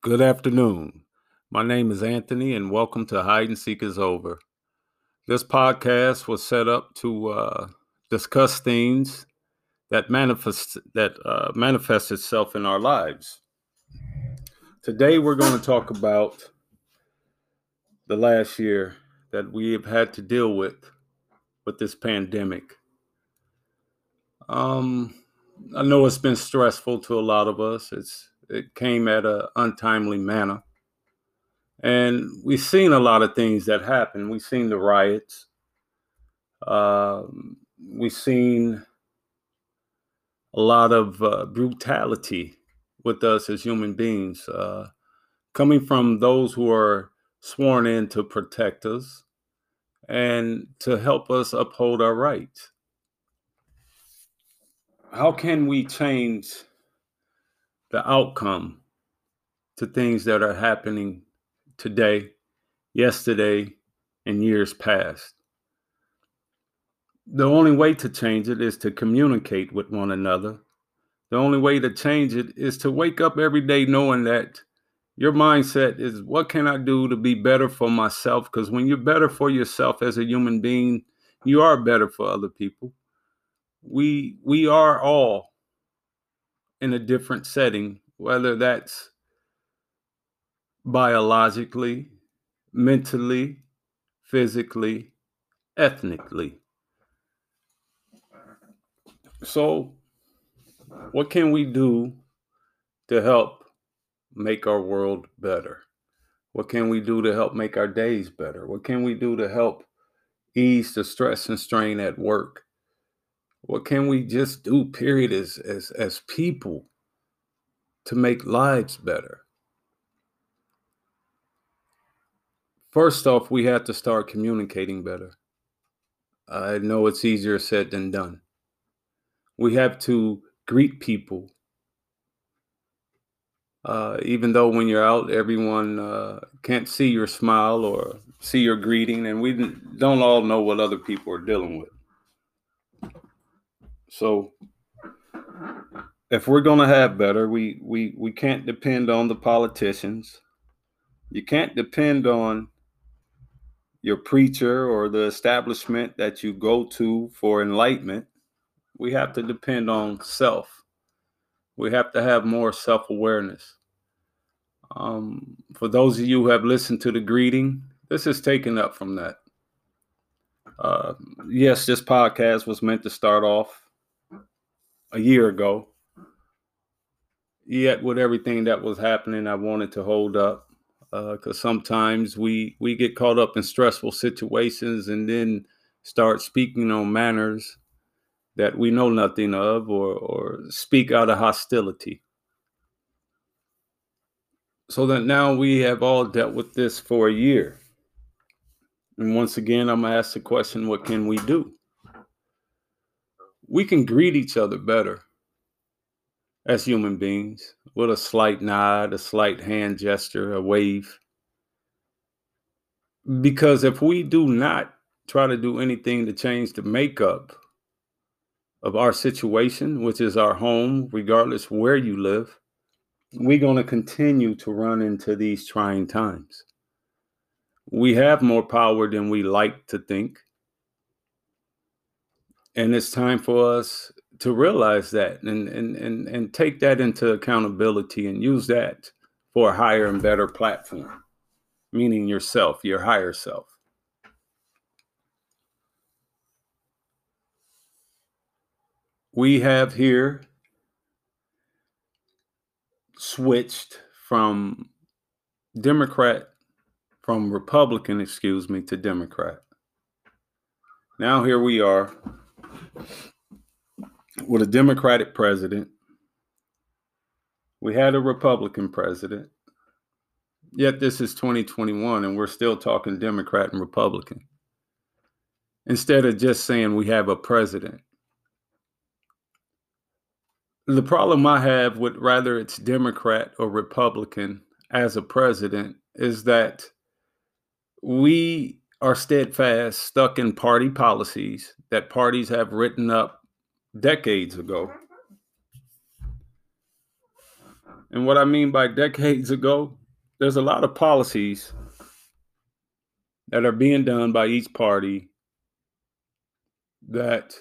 Good afternoon. My name is Anthony, and welcome to Hide and Seek is Over. This podcast was set up to uh, discuss things that manifest that uh, manifest itself in our lives. Today, we're going to talk about the last year that we have had to deal with with this pandemic. Um, I know it's been stressful to a lot of us. It's it came at an untimely manner. And we've seen a lot of things that happen. We've seen the riots. Uh, we've seen a lot of uh, brutality with us as human beings, uh, coming from those who are sworn in to protect us and to help us uphold our rights. How can we change the outcome to things that are happening today, yesterday, and years past. The only way to change it is to communicate with one another. The only way to change it is to wake up every day knowing that your mindset is what can I do to be better for myself? Because when you're better for yourself as a human being, you are better for other people. We we are all in a different setting, whether that's biologically, mentally, physically, ethnically. So, what can we do to help make our world better? What can we do to help make our days better? What can we do to help ease the stress and strain at work? What can we just do, period, as, as, as people to make lives better? First off, we have to start communicating better. I know it's easier said than done. We have to greet people. Uh, even though when you're out, everyone uh, can't see your smile or see your greeting, and we don't all know what other people are dealing with. So if we're going to have better, we we we can't depend on the politicians. You can't depend on your preacher or the establishment that you go to for enlightenment. We have to depend on self. We have to have more self awareness. Um, for those of you who have listened to the greeting, this is taken up from that. Uh, yes, this podcast was meant to start off a year ago. Yet with everything that was happening, I wanted to hold up because uh, sometimes we we get caught up in stressful situations and then start speaking on manners that we know nothing of or or speak out of hostility. So that now we have all dealt with this for a year. And once again, I'm gonna ask the question, what can we do? We can greet each other better as human beings with a slight nod, a slight hand gesture, a wave. Because if we do not try to do anything to change the makeup of our situation, which is our home, regardless where you live, we're going to continue to run into these trying times. We have more power than we like to think. And it's time for us to realize that and, and, and, and take that into accountability and use that for a higher and better platform, meaning yourself, your higher self. We have here switched from Democrat, from Republican, excuse me, to Democrat. Now here we are with a Democratic president. We had a Republican president. Yet this is 2021 and we're still talking Democrat and Republican. Instead of just saying we have a president. The problem I have with whether it's Democrat or Republican as a president is that we are steadfast, stuck in party policies that parties have written up decades ago. And what I mean by decades ago, there's a lot of policies that are being done by each party that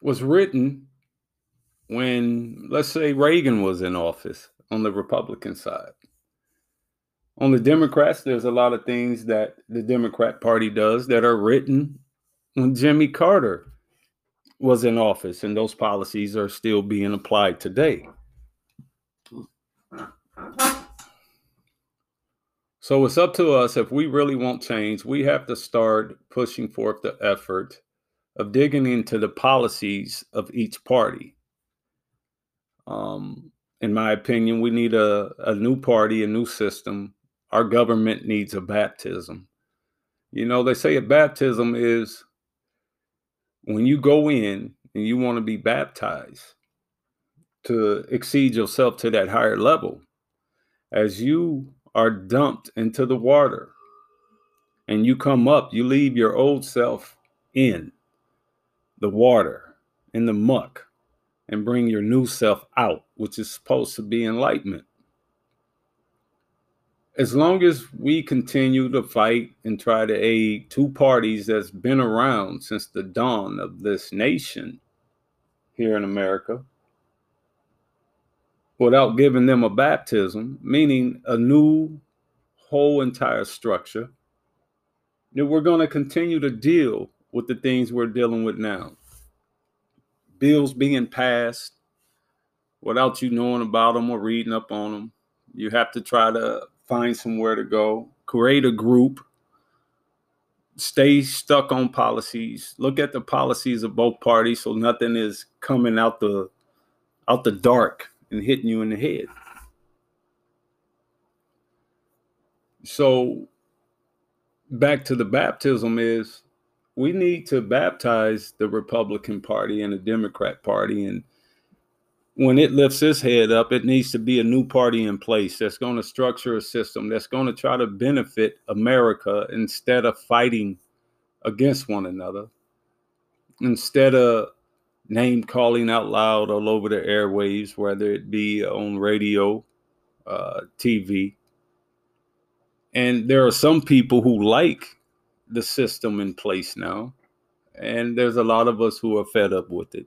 was written when, let's say, Reagan was in office on the Republican side. On the Democrats, there's a lot of things that the Democrat Party does that are written when Jimmy Carter was in office, and those policies are still being applied today. So it's up to us if we really want change, we have to start pushing forth the effort of digging into the policies of each party. Um, in my opinion, we need a, a new party, a new system our government needs a baptism. You know, they say a baptism is when you go in and you want to be baptized to exceed yourself to that higher level. As you are dumped into the water and you come up, you leave your old self in the water, in the muck, and bring your new self out, which is supposed to be enlightenment as long as we continue to fight and try to aid two parties that's been around since the dawn of this nation here in America without giving them a baptism, meaning a new whole entire structure, then we're going to continue to deal with the things we're dealing with now. Bills being passed without you knowing about them or reading up on them. You have to try to find somewhere to go, create a group, stay stuck on policies, look at the policies of both parties so nothing is coming out the out the dark and hitting you in the head. So back to the baptism is we need to baptize the Republican Party and the Democrat Party and when it lifts its head up, it needs to be a new party in place that's going to structure a system that's going to try to benefit America instead of fighting against one another, instead of name calling out loud all over the airwaves, whether it be on radio, uh, TV. And there are some people who like the system in place now, and there's a lot of us who are fed up with it.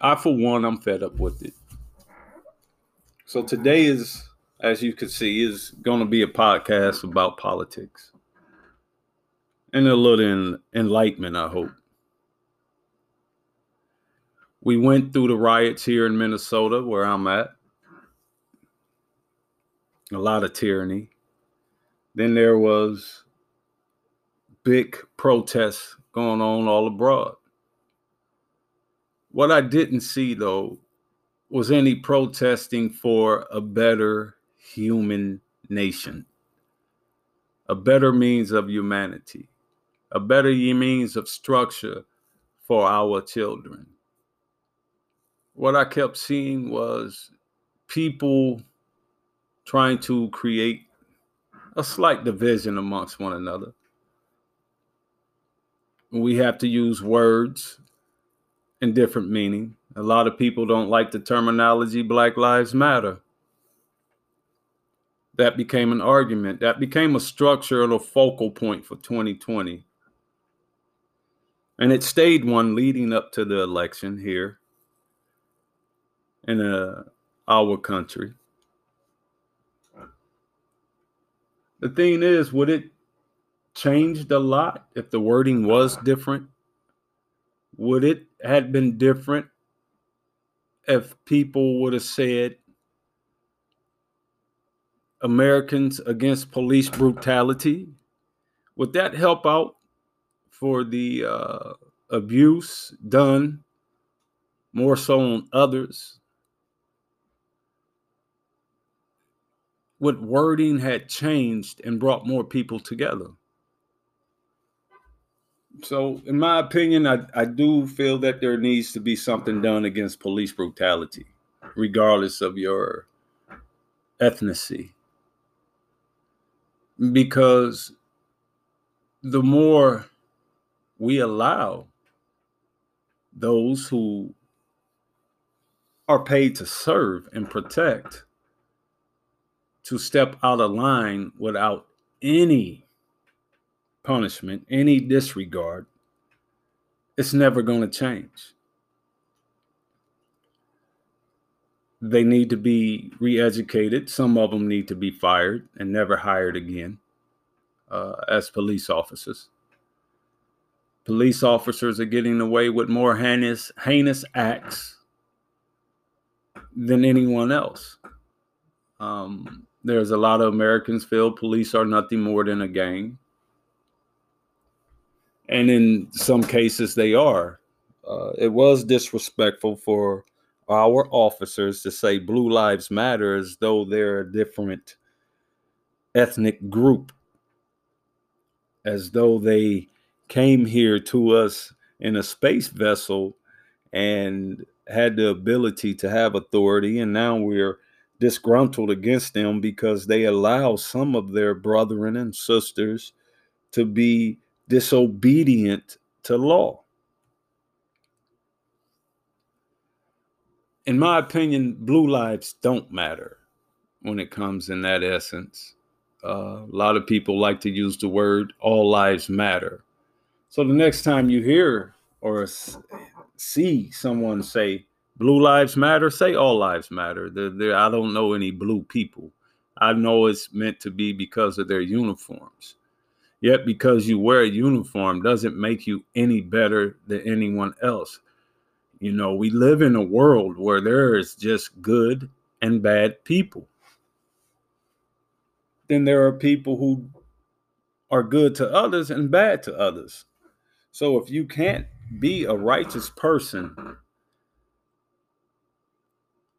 I, for one, I'm fed up with it. So today is, as you can see, is going to be a podcast about politics and a little enlightenment, I hope. We went through the riots here in Minnesota, where I'm at. A lot of tyranny. Then there was big protests going on all abroad. What I didn't see though was any protesting for a better human nation, a better means of humanity, a better means of structure for our children. What I kept seeing was people trying to create a slight division amongst one another. We have to use words in different meaning. A lot of people don't like the terminology Black Lives Matter. That became an argument. That became a structure and a focal point for 2020. And it stayed one leading up to the election here in uh, our country. The thing is, would it changed a lot if the wording was different? Would it had been different if people would have said Americans against police brutality? Would that help out for the uh, abuse done more so on others? What wording had changed and brought more people together? So in my opinion, I, I do feel that there needs to be something done against police brutality, regardless of your ethnicity. Because the more we allow those who are paid to serve and protect to step out of line without any punishment, any disregard, it's never going to change. They need to be re educated. Some of them need to be fired and never hired again uh, as police officers. Police officers are getting away with more heinous, heinous acts than anyone else. Um, there's a lot of Americans feel police are nothing more than a gang. And in some cases, they are. Uh, it was disrespectful for our officers to say Blue Lives Matter as though they're a different ethnic group, as though they came here to us in a space vessel and had the ability to have authority, and now we're disgruntled against them because they allow some of their brethren and sisters to be disobedient to law. In my opinion, blue lives don't matter when it comes in that essence. Uh, a lot of people like to use the word all lives matter. So the next time you hear or see someone say blue lives matter, say all lives matter. They're, they're, I don't know any blue people. I know it's meant to be because of their uniforms. Yet, because you wear a uniform doesn't make you any better than anyone else. You know, we live in a world where there is just good and bad people. Then there are people who are good to others and bad to others. So if you can't be a righteous person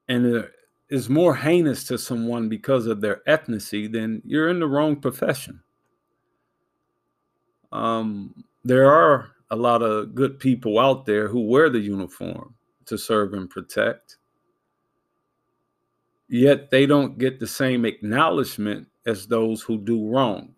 and is more heinous to someone because of their ethnicity, then you're in the wrong profession. Um, there are a lot of good people out there who wear the uniform to serve and protect, yet they don't get the same acknowledgement as those who do wrong.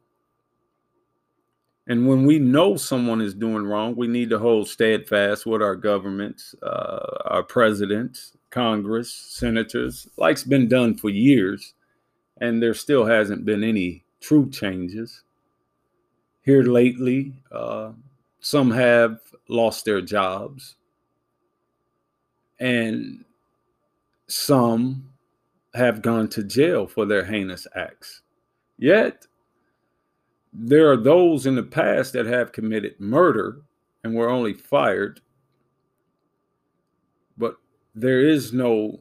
And when we know someone is doing wrong, we need to hold steadfast with our governments, uh, our presidents, Congress, senators, like's been done for years, and there still hasn't been any true changes. Here lately, uh, some have lost their jobs, and some have gone to jail for their heinous acts. Yet, there are those in the past that have committed murder and were only fired, but there is no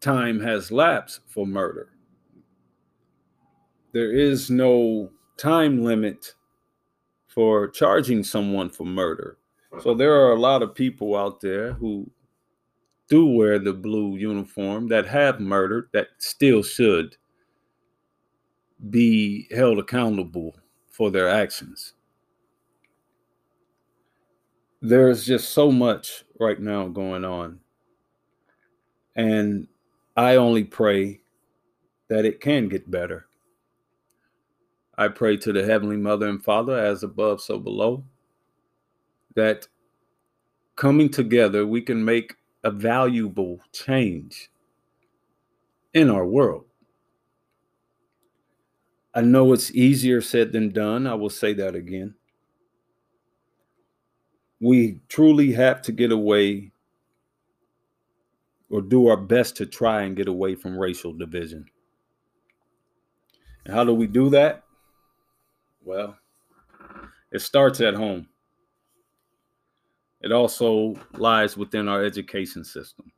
time has lapsed for murder. There is no time limit for charging someone for murder. So there are a lot of people out there who do wear the blue uniform that have murdered that still should be held accountable for their actions. There's just so much right now going on. And I only pray that it can get better. I pray to the Heavenly Mother and Father, as above, so below, that coming together, we can make a valuable change in our world. I know it's easier said than done. I will say that again. We truly have to get away or do our best to try and get away from racial division. And how do we do that? Well, it starts at home. It also lies within our education system.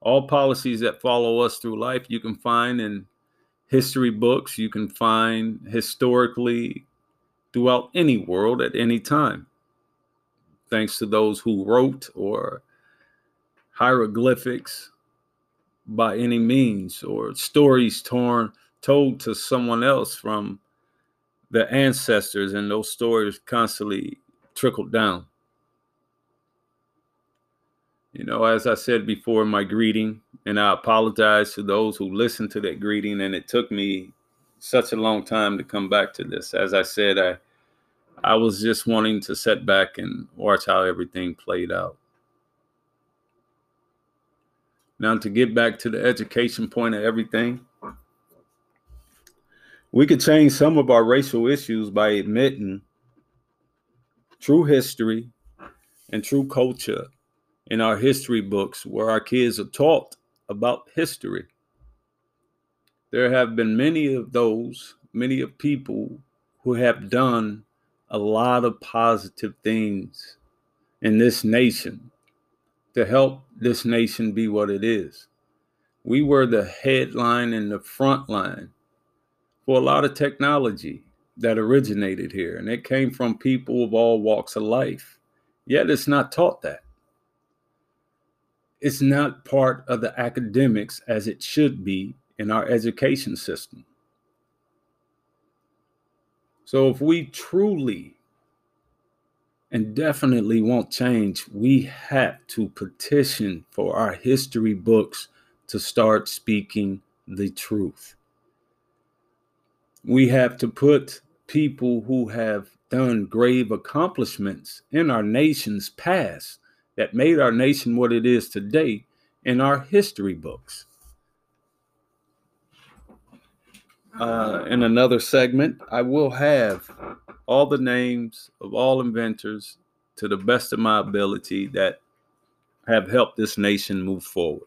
All policies that follow us through life you can find in history books, you can find historically throughout any world at any time. Thanks to those who wrote or hieroglyphics by any means or stories torn told to someone else from the ancestors and those stories constantly trickled down. You know, as I said before my greeting, and I apologize to those who listened to that greeting, and it took me such a long time to come back to this. As I said, I I was just wanting to sit back and watch how everything played out. Now, to get back to the education point of everything, we could change some of our racial issues by admitting true history and true culture in our history books where our kids are taught about history. There have been many of those, many of people who have done a lot of positive things in this nation to help this nation be what it is. We were the headline and the front line for a lot of technology that originated here, and it came from people of all walks of life. Yet it's not taught that. It's not part of the academics as it should be in our education system. So if we truly and definitely want change, we have to petition for our history books to start speaking the truth. We have to put people who have done grave accomplishments in our nation's past that made our nation what it is today in our history books. Uh, in another segment, I will have all the names of all inventors to the best of my ability that have helped this nation move forward.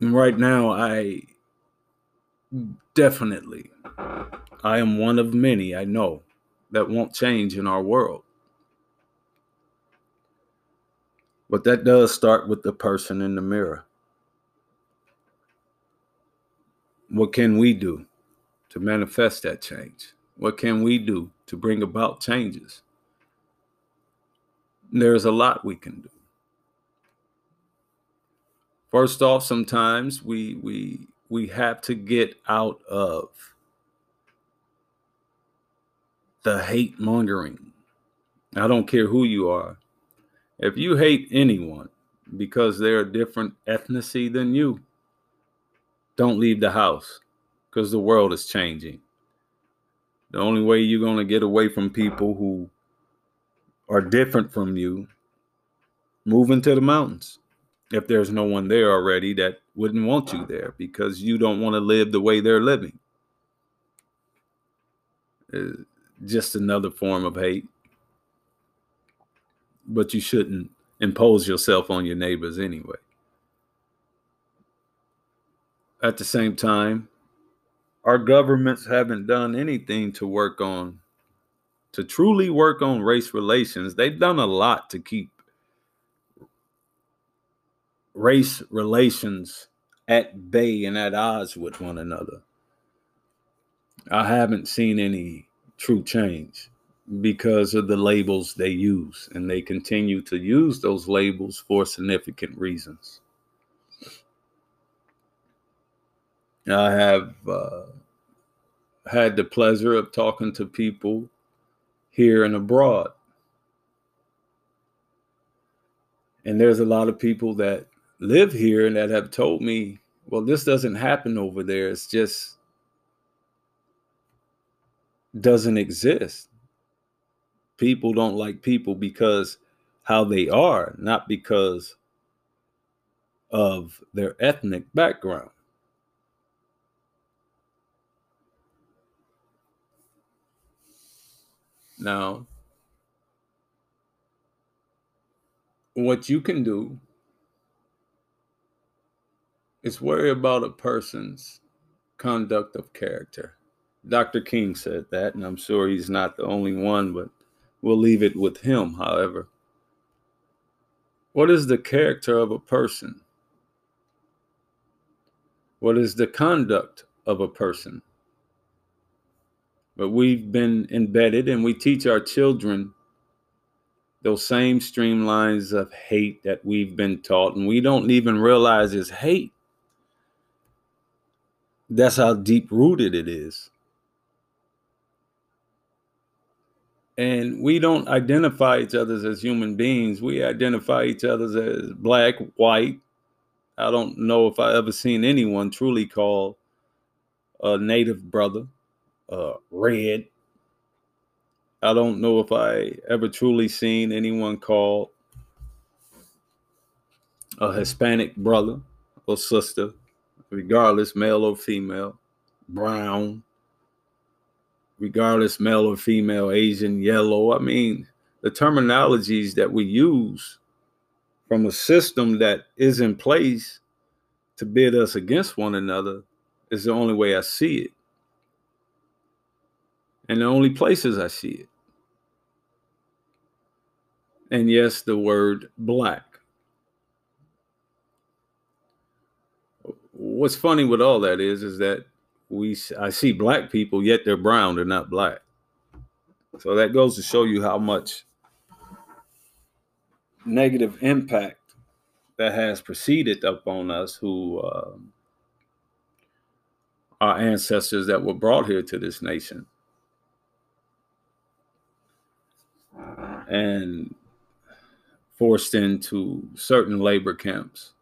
And right now, I definitely, I am one of many I know that won't change in our world. But that does start with the person in the mirror. What can we do to manifest that change? What can we do to bring about changes? There's a lot we can do. First off, sometimes we we we have to get out of the hate mongering. I don't care who you are. If you hate anyone because they're a different ethnicity than you, don't leave the house because the world is changing. The only way you're going to get away from people who are different from you, move into the mountains. If there's no one there already that wouldn't want you there because you don't want to live the way they're living. Uh, just another form of hate. But you shouldn't impose yourself on your neighbors anyway. At the same time, our governments haven't done anything to work on to truly work on race relations they've done a lot to keep race relations at bay and at odds with one another i haven't seen any true change because of the labels they use and they continue to use those labels for significant reasons I have uh, had the pleasure of talking to people here and abroad. And there's a lot of people that live here and that have told me, well, this doesn't happen over there. It's just doesn't exist. People don't like people because how they are, not because of their ethnic background. Now, what you can do is worry about a person's conduct of character. Dr. King said that, and I'm sure he's not the only one, but we'll leave it with him, however. What is the character of a person? What is the conduct of a person? But we've been embedded and we teach our children those same streamlines of hate that we've been taught, and we don't even realize it's hate. That's how deep rooted it is. And we don't identify each other as human beings. We identify each other as black, white. I don't know if I ever seen anyone truly call a native brother uh, red. I don't know if I ever truly seen anyone call a Hispanic brother or sister, regardless, male or female, brown, regardless, male or female, Asian, yellow. I mean, the terminologies that we use from a system that is in place to bid us against one another is the only way I see it. And the only places I see it. And yes, the word black. What's funny with all that is, is that we I see black people, yet they're brown, they're not black. So that goes to show you how much negative impact that has proceeded upon us who uh, our ancestors that were brought here to this nation. And forced into certain labor camps.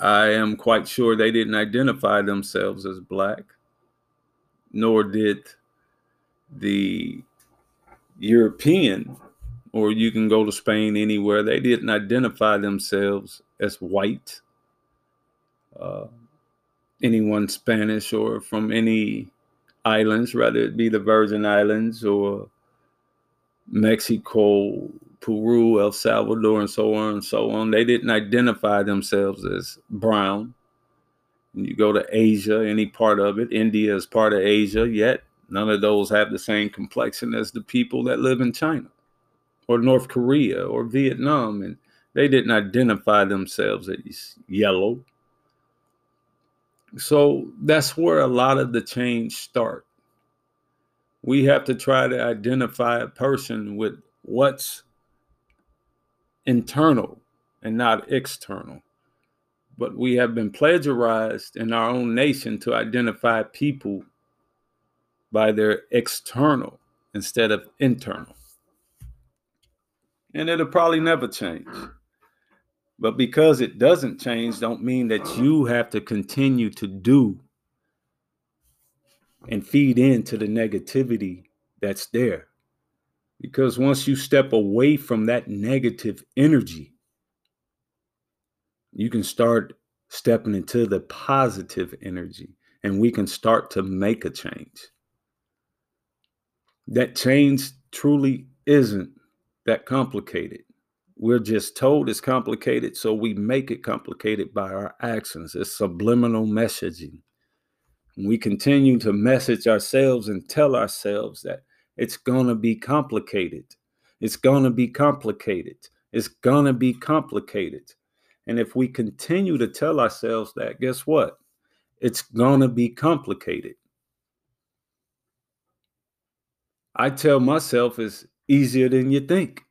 I am quite sure they didn't identify themselves as black, nor did the European, or you can go to Spain anywhere, they didn't identify themselves as white. Uh, anyone Spanish or from any islands, whether it be the Virgin Islands or Mexico, Peru, El Salvador, and so on and so on. They didn't identify themselves as brown. You go to Asia, any part of it, India is part of Asia, yet none of those have the same complexion as the people that live in China or North Korea or Vietnam. And they didn't identify themselves as yellow. So that's where a lot of the change start. We have to try to identify a person with what's internal and not external. But we have been plagiarized in our own nation to identify people by their external instead of internal. And it'll probably never change. But because it doesn't change, don't mean that you have to continue to do and feed into the negativity that's there. Because once you step away from that negative energy, you can start stepping into the positive energy and we can start to make a change. That change truly isn't that complicated. We're just told it's complicated, so we make it complicated by our actions. It's subliminal messaging. We continue to message ourselves and tell ourselves that it's going to be complicated. It's going to be complicated. It's going to be complicated. And if we continue to tell ourselves that, guess what? It's going to be complicated. I tell myself it's easier than you think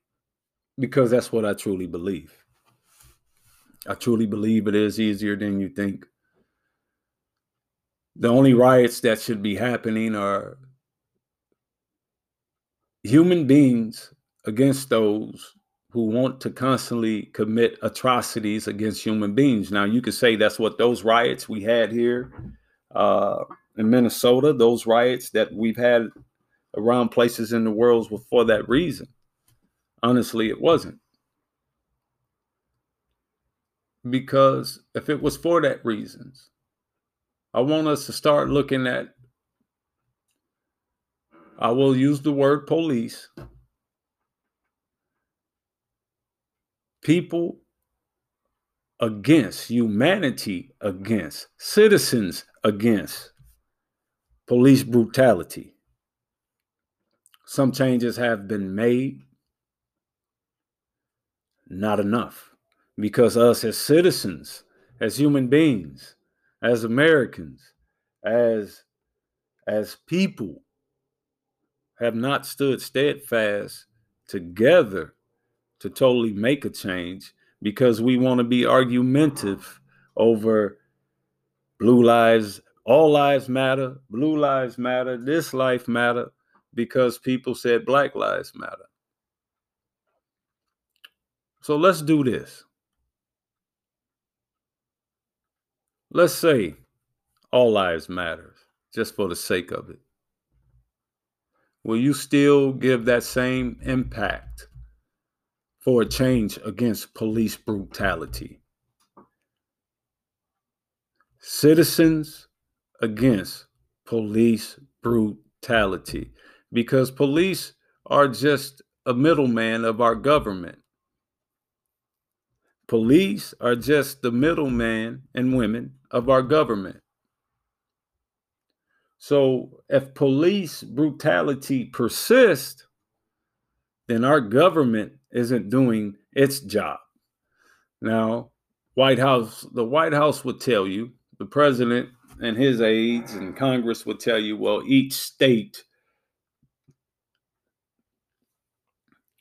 because that's what I truly believe. I truly believe it is easier than you think. The only riots that should be happening are human beings against those who want to constantly commit atrocities against human beings. Now, you could say that's what those riots we had here uh, in Minnesota, those riots that we've had around places in the world were for that reason. Honestly, it wasn't. Because if it was for that reasons, I want us to start looking at I will use the word police. People against, humanity against, citizens against police brutality. Some changes have been made, not enough. Because us as citizens, as human beings, as Americans, as as people, have not stood steadfast together to totally make a change because we want to be argumentative over blue lives, all lives matter, blue lives matter, this life matter because people said black lives matter. So let's do this. Let's say all lives matter just for the sake of it will you still give that same impact for a change against police brutality. Citizens against police brutality because police are just a middleman of our government. Police are just the middleman and women of our government. So if police brutality persists, then our government isn't doing its job. Now, White House, the White House would tell you, the president and his aides and Congress would tell you, well, each state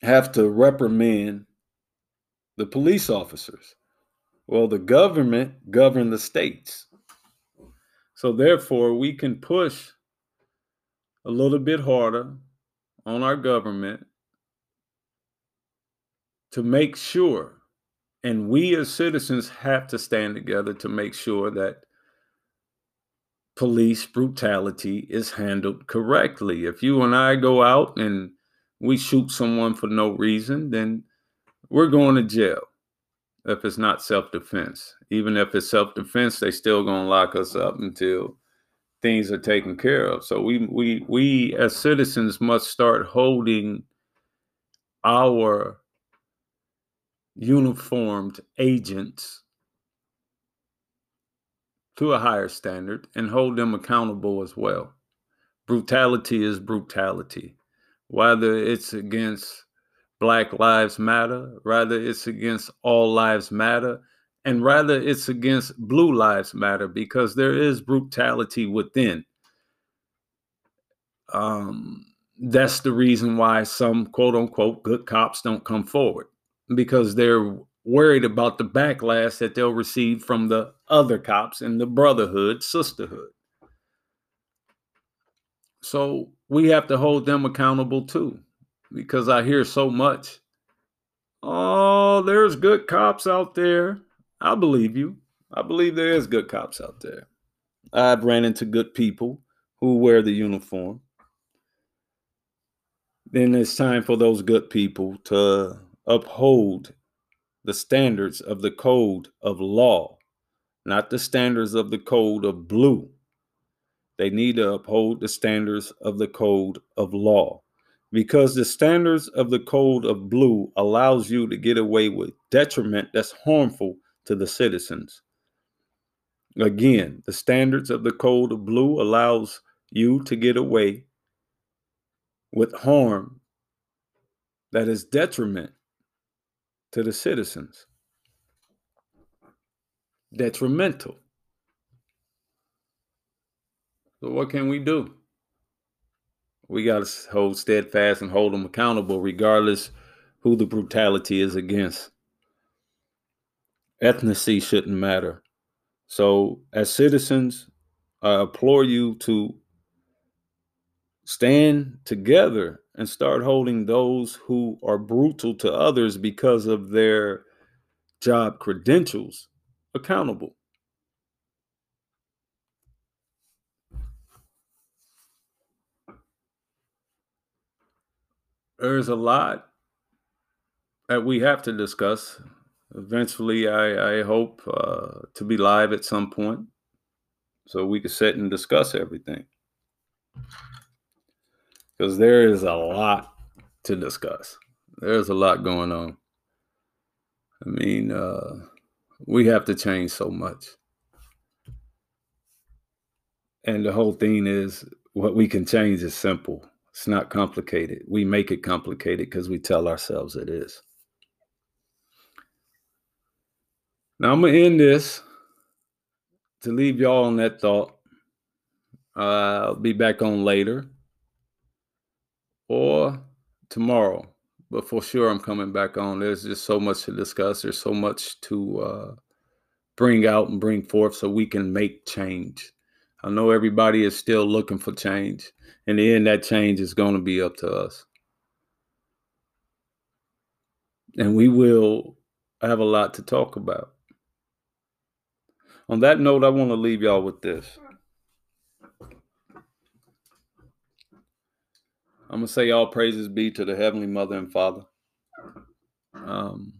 have to reprimand the police officers. Well, the government govern the states. So therefore, we can push a little bit harder on our government to make sure, and we as citizens have to stand together to make sure that police brutality is handled correctly. If you and I go out and we shoot someone for no reason, then we're going to jail if it's not self-defense. Even if it's self-defense, they still gonna lock us up until things are taken care of. So we we we as citizens must start holding our uniformed agents to a higher standard and hold them accountable as well. Brutality is brutality whether it's against Black Lives Matter, rather it's against All Lives Matter, and rather it's against Blue Lives Matter because there is brutality within. Um, that's the reason why some quote unquote good cops don't come forward because they're worried about the backlash that they'll receive from the other cops and the brotherhood, sisterhood. So we have to hold them accountable too, because I hear so much. Oh, there's good cops out there. I believe you. I believe there is good cops out there. I've ran into good people who wear the uniform. Then it's time for those good people to uphold the standards of the code of law, not the standards of the code of blue. They need to uphold the standards of the code of law because the standards of the code of blue allows you to get away with detriment that's harmful to the citizens. Again, the standards of the code of blue allows you to get away with harm that is detriment to the citizens. Detrimental. So what can we do? We got to hold steadfast and hold them accountable, regardless who the brutality is against. Ethnicity shouldn't matter. So, as citizens, I implore you to stand together and start holding those who are brutal to others because of their job credentials accountable. There's a lot that we have to discuss. Eventually, I, I hope uh, to be live at some point so we can sit and discuss everything. Because there is a lot to discuss. There's a lot going on. I mean, uh, we have to change so much. And the whole thing is what we can change is simple it's not complicated. We make it complicated because we tell ourselves it is. Now I'm gonna end this to leave y'all on that thought. I'll be back on later or tomorrow, but for sure I'm coming back on. There's just so much to discuss. There's so much to uh, bring out and bring forth so we can make change. I know everybody is still looking for change in the end, that change is going to be up to us. And we will have a lot to talk about. On that note, I want to leave y'all with this. I'm going to say all praises be to the Heavenly Mother and Father. um,